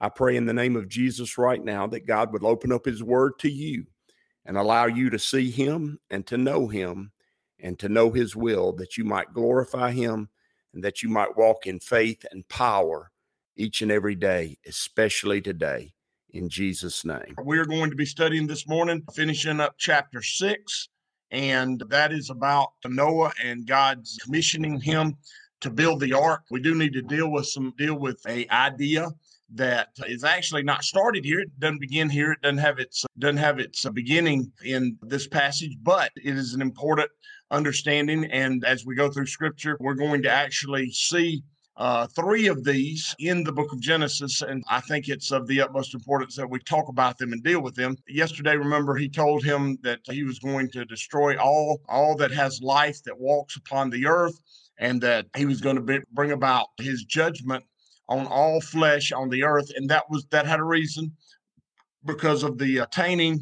I pray in the name of Jesus right now that God would open up his word to you and allow you to see him and to know him and to know his will, that you might glorify him and that you might walk in faith and power each and every day, especially today. In Jesus' name. We're going to be studying this morning, finishing up chapter six, and that is about Noah and God's commissioning him to build the ark. We do need to deal with some deal with a idea that is actually not started here. It doesn't begin here. It doesn't have its doesn't have its beginning in this passage, but it is an important understanding. And as we go through Scripture, we're going to actually see uh, three of these in the book of Genesis, and I think it's of the utmost importance that we talk about them and deal with them. Yesterday, remember, he told him that he was going to destroy all all that has life that walks upon the earth, and that he was going to be, bring about his judgment on all flesh on the earth, and that was that had a reason because of the attaining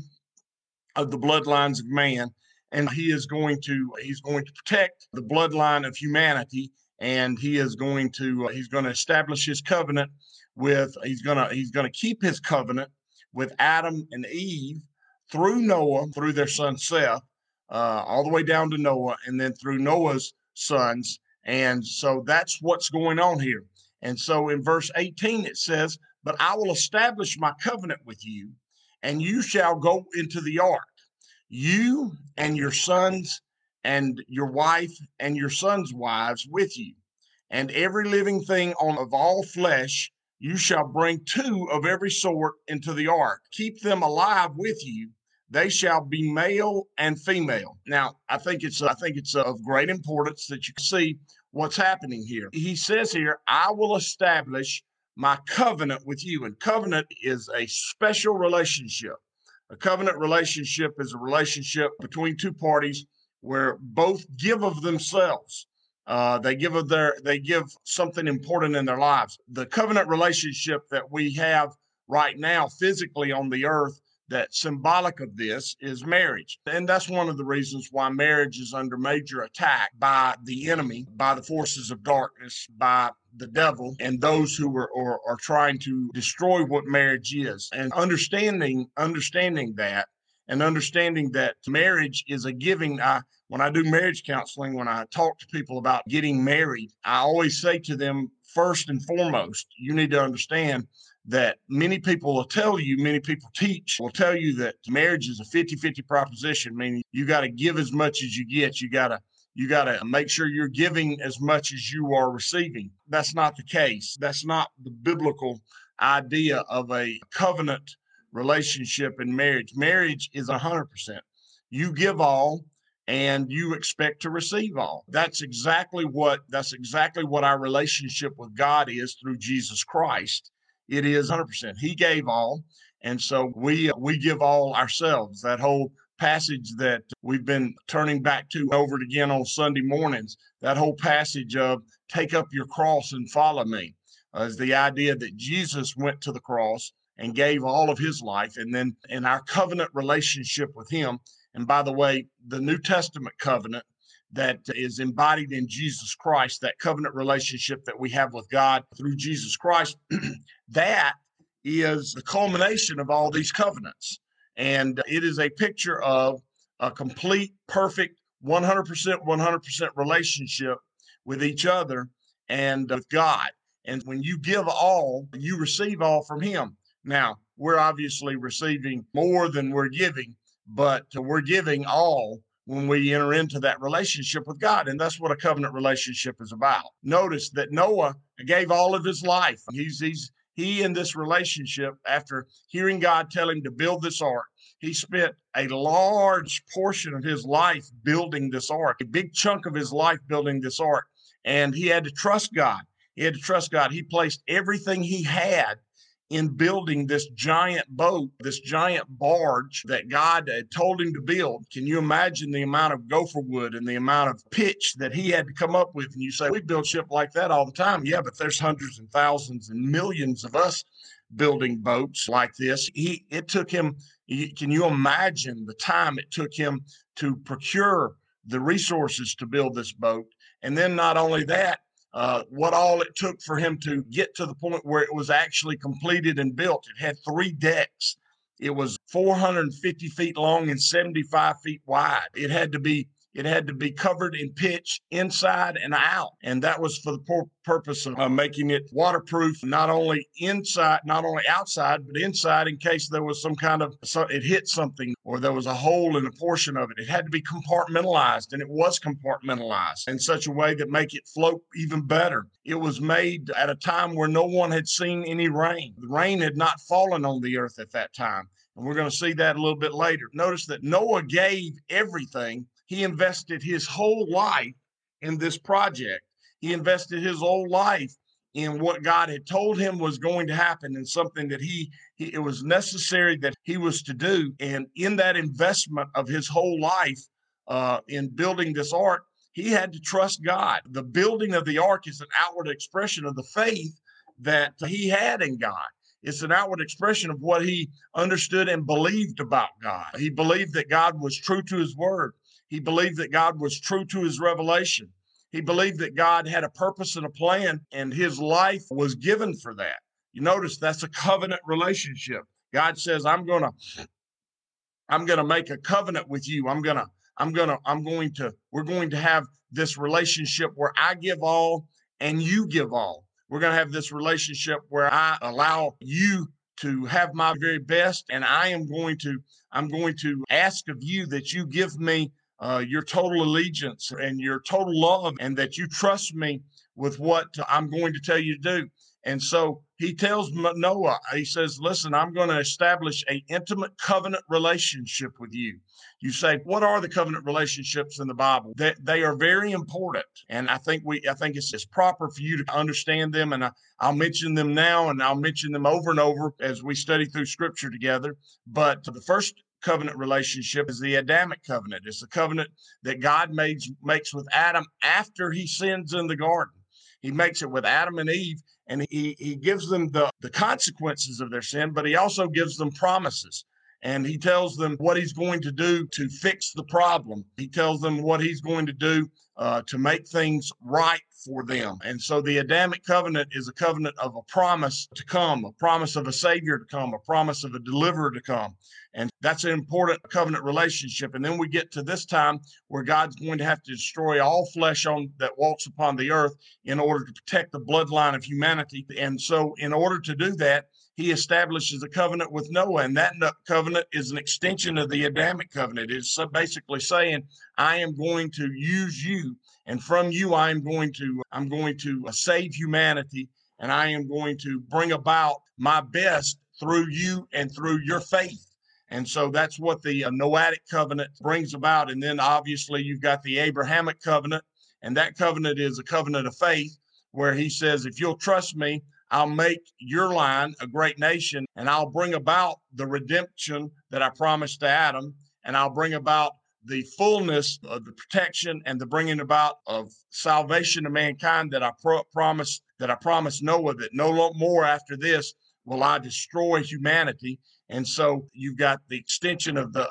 of the bloodlines of man, and he is going to he's going to protect the bloodline of humanity, and he is going to uh, he's going to establish his covenant with he's gonna he's gonna keep his covenant with Adam and Eve through Noah, through their son Seth, uh, all the way down to Noah, and then through Noah's sons. And so that's what's going on here. And so in verse 18, it says, But I will establish my covenant with you, and you shall go into the ark, you and your sons and your wife and your sons' wives with you, and every living thing on of all flesh. You shall bring two of every sort into the ark. Keep them alive with you. They shall be male and female. Now, I think it's I think it's of great importance that you see what's happening here. He says here, I will establish my covenant with you. And covenant is a special relationship. A covenant relationship is a relationship between two parties where both give of themselves. Uh, they give of their they give something important in their lives. The covenant relationship that we have right now physically on the earth that symbolic of this is marriage. And that's one of the reasons why marriage is under major attack by the enemy, by the forces of darkness, by the devil, and those who are, are, are trying to destroy what marriage is. And understanding, understanding that and understanding that marriage is a giving. I, when I do marriage counseling, when I talk to people about getting married, I always say to them, first and foremost, you need to understand that many people will tell you, many people teach, will tell you that marriage is a 50 50 proposition, meaning you got to give as much as you get. You got to you got to make sure you're giving as much as you are receiving. That's not the case. That's not the biblical idea of a covenant relationship in marriage. Marriage is 100%. You give all and you expect to receive all. That's exactly what that's exactly what our relationship with God is through Jesus Christ. It is 100%. He gave all. And so we we give all ourselves. That whole passage that we've been turning back to over and again on Sunday mornings, that whole passage of take up your cross and follow me, uh, is the idea that Jesus went to the cross and gave all of his life. And then in our covenant relationship with him, and by the way, the New Testament covenant that is embodied in Jesus Christ, that covenant relationship that we have with God through Jesus Christ, that is the culmination of all these covenants. And it is a picture of a complete, perfect, 100%, 100% relationship with each other and with God. And when you give all, you receive all from Him. Now, we're obviously receiving more than we're giving, but we're giving all when we enter into that relationship with God. And that's what a covenant relationship is about. Notice that Noah gave all of his life. He's, he's, he in this relationship, after hearing God tell him to build this ark, he spent a large portion of his life building this ark, a big chunk of his life building this ark. And he had to trust God. He had to trust God. He placed everything he had in building this giant boat, this giant barge that God had told him to build. Can you imagine the amount of gopher wood and the amount of pitch that he had to come up with? And you say, we build ship like that all the time. Yeah, but there's hundreds and thousands and millions of us building boats like this. He it took him can you imagine the time it took him to procure the resources to build this boat? And then not only that, uh, what all it took for him to get to the point where it was actually completed and built. It had three decks. It was 450 feet long and 75 feet wide. It had to be it had to be covered in pitch inside and out. And that was for the purpose of uh, making it waterproof, not only inside, not only outside, but inside in case there was some kind of, so it hit something or there was a hole in a portion of it. It had to be compartmentalized and it was compartmentalized in such a way that make it float even better. It was made at a time where no one had seen any rain. The rain had not fallen on the earth at that time. And we're going to see that a little bit later. Notice that Noah gave everything he invested his whole life in this project. He invested his whole life in what God had told him was going to happen and something that he, he, it was necessary that he was to do. And in that investment of his whole life uh, in building this ark, he had to trust God. The building of the ark is an outward expression of the faith that he had in God. It's an outward expression of what he understood and believed about God. He believed that God was true to his word. He believed that God was true to his revelation. He believed that God had a purpose and a plan, and his life was given for that. You notice that's a covenant relationship. God says, I'm gonna, I'm gonna make a covenant with you. I'm gonna, I'm gonna, I'm going to, we're going to have this relationship where I give all and you give all. We're going to have this relationship where I allow you to have my very best and I am going to I'm going to ask of you that you give me uh, your total allegiance and your total love, and that you trust me with what I'm going to tell you to do. And so he tells Noah, he says, Listen, I'm going to establish a intimate covenant relationship with you. You say, what are the covenant relationships in the Bible? They, they are very important. And I think we I think it's, it's proper for you to understand them. And I, I'll mention them now and I'll mention them over and over as we study through scripture together. But the first covenant relationship is the Adamic covenant. It's the covenant that God made, makes with Adam after he sins in the garden. He makes it with Adam and Eve, and he, he gives them the, the consequences of their sin, but he also gives them promises. And he tells them what he's going to do to fix the problem. He tells them what he's going to do uh, to make things right for them. And so the Adamic covenant is a covenant of a promise to come, a promise of a Savior to come, a promise of a deliverer to come. And that's an important covenant relationship. And then we get to this time where God's going to have to destroy all flesh on that walks upon the earth in order to protect the bloodline of humanity. And so, in order to do that, he establishes a covenant with Noah, and that covenant is an extension of the Adamic covenant. It's basically saying, "I am going to use you, and from you, I am going to I'm going to save humanity, and I am going to bring about my best through you and through your faith." And so that's what the uh, Noahic covenant brings about. And then obviously you've got the Abrahamic covenant, and that covenant is a covenant of faith where he says, if you'll trust me, I'll make your line a great nation and I'll bring about the redemption that I promised to Adam and I'll bring about the fullness of the protection and the bringing about of salvation to mankind that I pro- promised that I promised Noah that no more after this will I destroy humanity and so you've got the extension of the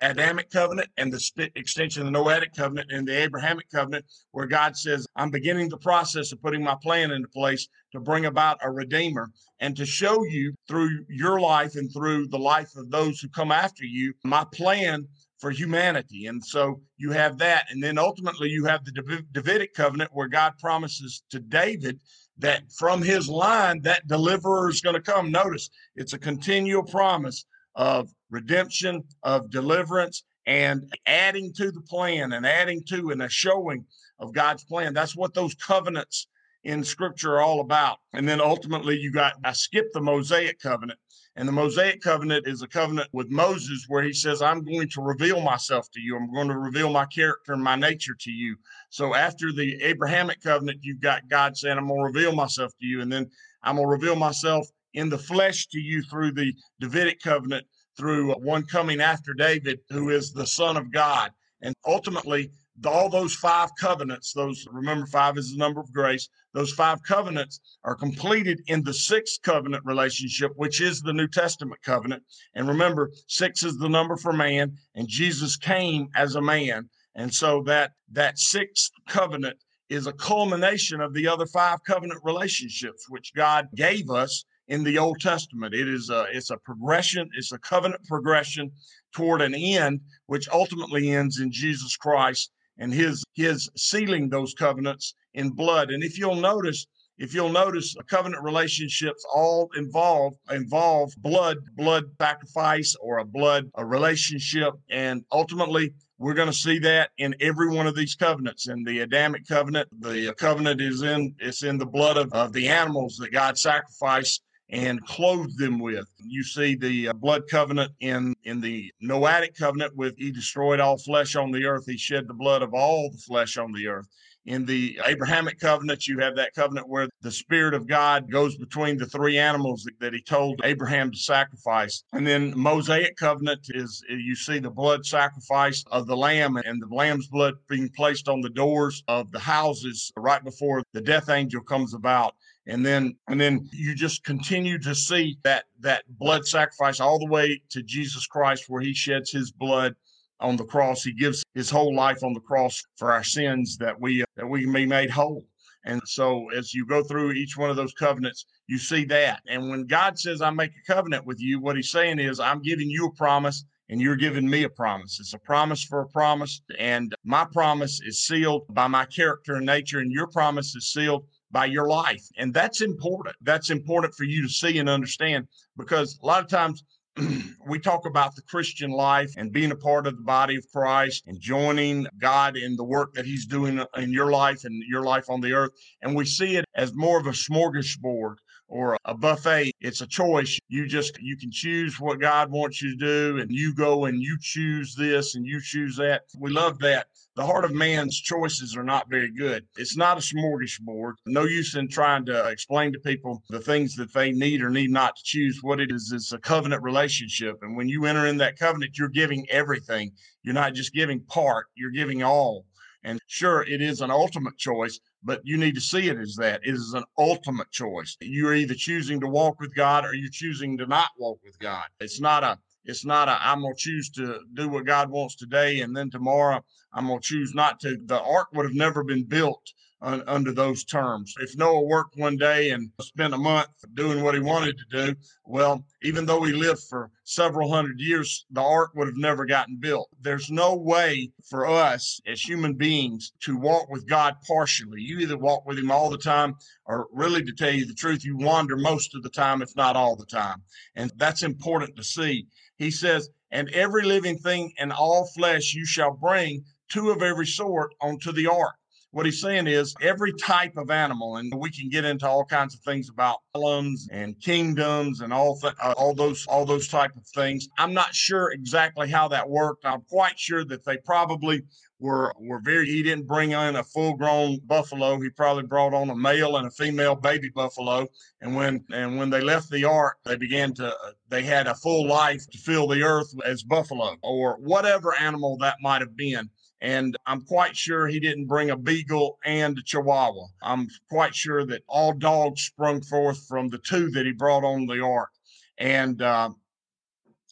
Adamic covenant and the extension of the Noetic covenant and the Abrahamic covenant, where God says, I'm beginning the process of putting my plan into place to bring about a redeemer and to show you through your life and through the life of those who come after you, my plan for humanity. And so you have that. And then ultimately you have the Davidic covenant where God promises to David that from his line, that deliverer is going to come. Notice it's a continual promise of redemption, of deliverance, and adding to the plan and adding to and a showing of God's plan. That's what those covenants in scripture are all about. And then ultimately, you got, I skipped the Mosaic covenant and the Mosaic covenant is a covenant with Moses where he says, I'm going to reveal myself to you. I'm going to reveal my character and my nature to you. So after the Abrahamic covenant, you've got God saying, I'm going to reveal myself to you. And then I'm going to reveal myself in the flesh to you through the Davidic covenant, through one coming after David, who is the Son of God. And ultimately, all those five covenants, those remember five is the number of grace, those five covenants are completed in the sixth covenant relationship, which is the New Testament covenant. And remember, six is the number for man, and Jesus came as a man. And so that that sixth covenant is a culmination of the other five covenant relationships which God gave us in the Old Testament. It is a it's a progression, it's a covenant progression toward an end, which ultimately ends in Jesus Christ and his his sealing those covenants in blood. And if you'll notice, if you'll notice, covenant relationships all involve involve blood, blood sacrifice or a blood a relationship, and ultimately we're going to see that in every one of these covenants. In the Adamic covenant, the covenant is in it's in the blood of, of the animals that God sacrificed and clothed them with. You see the uh, blood covenant in in the Noahic covenant with he destroyed all flesh on the earth. He shed the blood of all the flesh on the earth. In the Abrahamic covenant, you have that covenant where the Spirit of God goes between the three animals that, that he told Abraham to sacrifice. And then Mosaic covenant is you see the blood sacrifice of the lamb and the lamb's blood being placed on the doors of the houses right before the death angel comes about and then and then you just continue to see that that blood sacrifice all the way to Jesus Christ where he sheds his blood on the cross he gives his whole life on the cross for our sins that we that we can be made whole and so as you go through each one of those covenants you see that and when God says I make a covenant with you what he's saying is I'm giving you a promise and you're giving me a promise. It's a promise for a promise. And my promise is sealed by my character and nature, and your promise is sealed by your life. And that's important. That's important for you to see and understand because a lot of times we talk about the Christian life and being a part of the body of Christ and joining God in the work that He's doing in your life and your life on the earth. And we see it as more of a smorgasbord or a buffet. It's a choice. You just you can choose what God wants you to do, and you go and you choose this and you choose that. We love that. The heart of man's choices are not very good. It's not a smorgasbord. No use in trying to explain to people the things that they need or need not to choose. What it is is a covenant relationship, and when you enter in that covenant, you're giving everything. You're not just giving part. You're giving all. And sure, it is an ultimate choice, but you need to see it as that. It is an ultimate choice. You're either choosing to walk with God or you're choosing to not walk with God. It's not a it's not a I'm gonna choose to do what God wants today and then tomorrow I'm gonna choose not to. The ark would have never been built un, under those terms. If Noah worked one day and spent a month doing what he wanted to do, well, even though he lived for several hundred years, the ark would have never gotten built. There's no way for us as human beings to walk with God partially. You either walk with him all the time, or really to tell you the truth, you wander most of the time, if not all the time. And that's important to see. He says, and every living thing and all flesh you shall bring two of every sort onto the ark what he's saying is every type of animal, and we can get into all kinds of things about columns and kingdoms and all th- uh, all those all those type of things. I'm not sure exactly how that worked. I'm quite sure that they probably were were very. He didn't bring in a full grown buffalo. He probably brought on a male and a female baby buffalo. And when and when they left the ark, they began to they had a full life to fill the earth as buffalo or whatever animal that might have been. And I'm quite sure he didn't bring a beagle and a chihuahua. I'm quite sure that all dogs sprung forth from the two that he brought on the ark. And uh,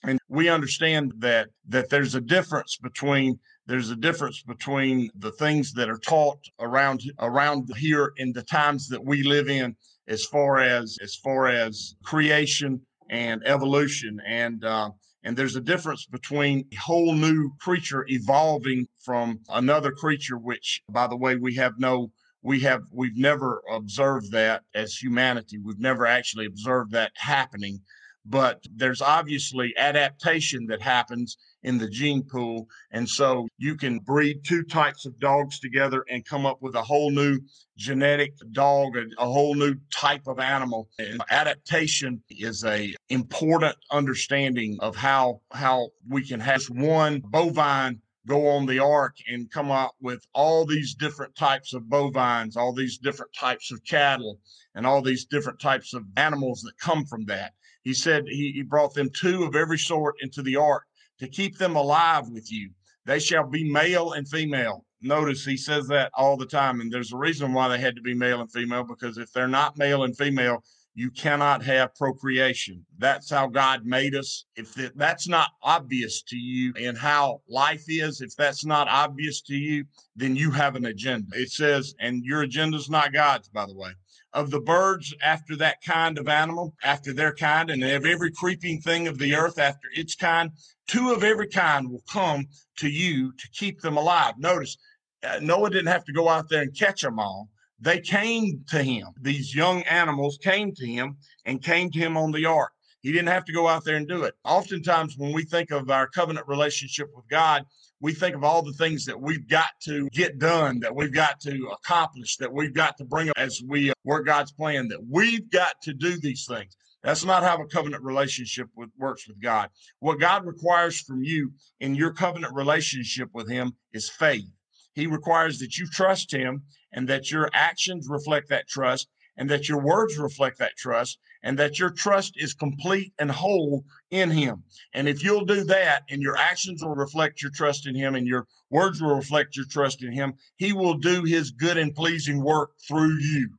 and we understand that that there's a difference between there's a difference between the things that are taught around around here in the times that we live in as far as as far as creation and evolution and uh, and there's a difference between a whole new creature evolving from another creature, which, by the way, we have no, we have, we've never observed that as humanity. We've never actually observed that happening but there's obviously adaptation that happens in the gene pool. And so you can breed two types of dogs together and come up with a whole new genetic dog, a, a whole new type of animal. And adaptation is a important understanding of how how we can have one bovine go on the ark and come out with all these different types of bovines, all these different types of cattle, and all these different types of animals that come from that. He said he, he brought them two of every sort into the ark to keep them alive with you. They shall be male and female. Notice he says that all the time. And there's a reason why they had to be male and female, because if they're not male and female, you cannot have procreation. That's how God made us. If that's not obvious to you in how life is, if that's not obvious to you, then you have an agenda. It says, and your agenda is not God's, by the way. Of the birds after that kind of animal, after their kind, and of every creeping thing of the earth after its kind, two of every kind will come to you to keep them alive. Notice, uh, Noah didn't have to go out there and catch them all they came to him. These young animals came to him and came to him on the ark. He didn't have to go out there and do it. Oftentimes, when we think of our covenant relationship with God, we think of all the things that we've got to get done, that we've got to accomplish, that we've got to bring up as we uh, work God's plan, that we've got to do these things. That's not how a covenant relationship with, works with God. What God requires from you in your covenant relationship with Him is faith. He requires that you trust Him and that your actions reflect that trust and that your words reflect that trust and that your trust is complete and whole in him. And if you'll do that and your actions will reflect your trust in him and your words will reflect your trust in him, he will do his good and pleasing work through you.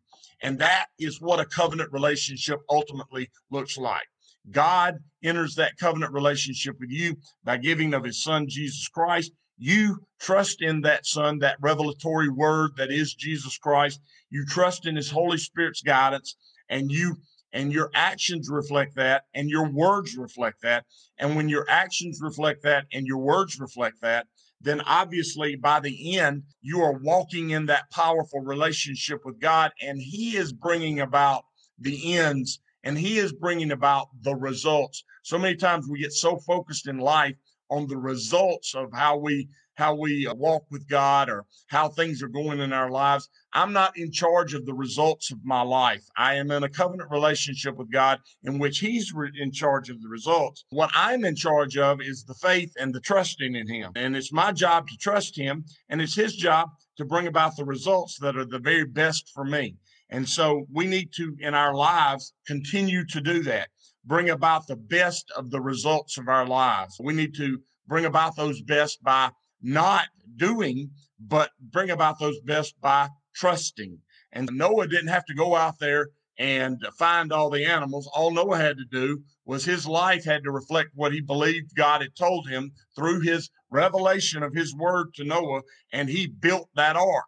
And that is what a covenant relationship ultimately looks like. God enters that covenant relationship with you by giving of his son, Jesus Christ, you trust in that Son, that revelatory word that is Jesus Christ. You trust in His Holy Spirit's guidance, and you and your actions reflect that, and your words reflect that. And when your actions reflect that, and your words reflect that, then obviously by the end, you are walking in that powerful relationship with God, and He is bringing about the ends and He is bringing about the results. So many times we get so focused in life on the results of how we how we uh, walk with God or how things are going in our lives. I'm not in charge of the results of my life. I am in a covenant relationship with God in which He's in charge of the results. What I'm in charge of is the faith and the trusting in Him. And it's my job to trust Him, and it's His job to bring about the results that are the very best for me. And so we need to, in our lives, continue to do that bring about the best of the results of our lives. We need to bring about those best by not doing, but bring about those best by trusting. And Noah didn't have to go out there and find all the animals. All Noah had to do was his life had to reflect what he believed God had told him through his revelation of his word to Noah. And he built that ark.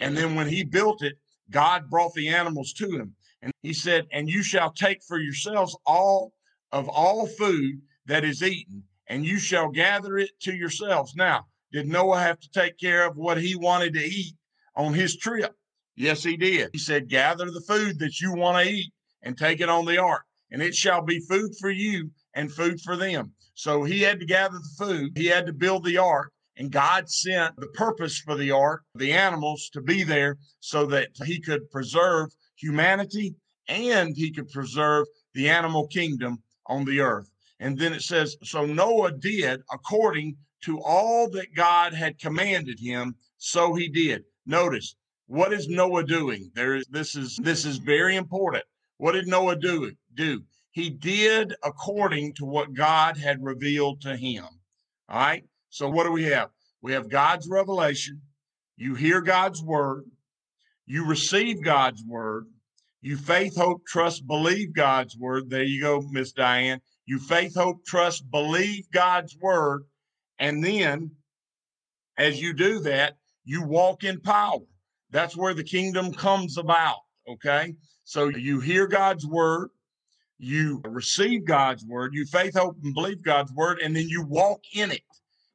And then when he built it, God brought the animals to him. And he said, And you shall take for yourselves all of all food that is eaten, and you shall gather it to yourselves. Now, did Noah have to take care of what he wanted to eat on his trip? Yes, he did. He said, Gather the food that you want to eat and take it on the ark, and it shall be food for you and food for them. So he had to gather the food, he had to build the ark, and God sent the purpose for the ark, the animals to be there so that he could preserve humanity and he could preserve the animal kingdom on the earth. And then it says, So Noah did according to all that God had commanded him, so he did. Notice, what is Noah doing? There is this is this is very important. What did Noah do? Do he did according to what God had revealed to him. All right. So what do we have? We have God's revelation. You hear God's word. You receive God's word. You faith, hope, trust, believe God's word. There you go, Miss Diane. You faith, hope, trust, believe God's word. And then as you do that, you walk in power. That's where the kingdom comes about. Okay. So you hear God's word, you receive God's word, you faith, hope, and believe God's word, and then you walk in it.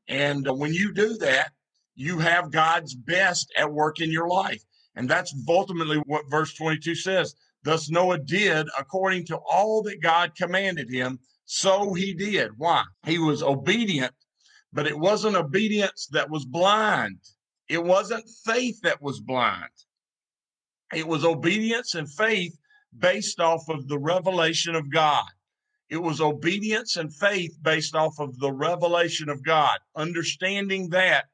And uh, when you do that, you have God's best at work in your life. And that's ultimately what verse 22 says. Thus Noah did according to all that God commanded him. So he did. Why? He was obedient, but it wasn't obedience that was blind. It wasn't faith that was blind. It was obedience and faith based off of the revelation of God. It was obedience and faith based off of the revelation of God. Understanding that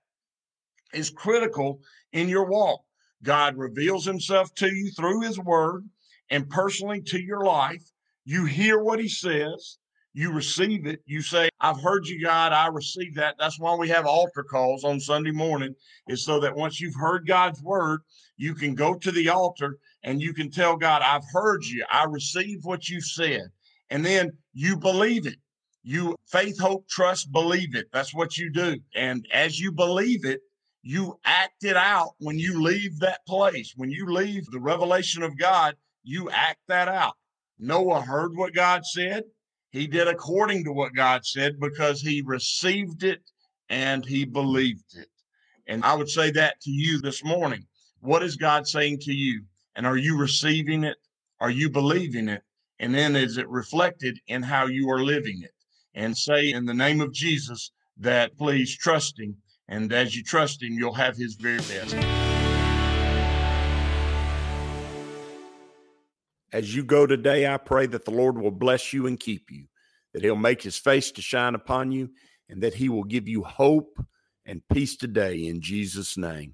is critical in your walk. God reveals himself to you through his word and personally to your life. You hear what he says, you receive it. You say, I've heard you, God. I receive that. That's why we have altar calls on Sunday morning, is so that once you've heard God's word, you can go to the altar and you can tell God, I've heard you. I receive what you said. And then you believe it. You faith, hope, trust, believe it. That's what you do. And as you believe it, you act it out when you leave that place. When you leave the revelation of God, you act that out. Noah heard what God said. He did according to what God said because he received it and he believed it. And I would say that to you this morning. What is God saying to you? And are you receiving it? Are you believing it? And then is it reflected in how you are living it? And say in the name of Jesus that please trust him. And as you trust him, you'll have his very best. As you go today, I pray that the Lord will bless you and keep you, that he'll make his face to shine upon you, and that he will give you hope and peace today in Jesus' name.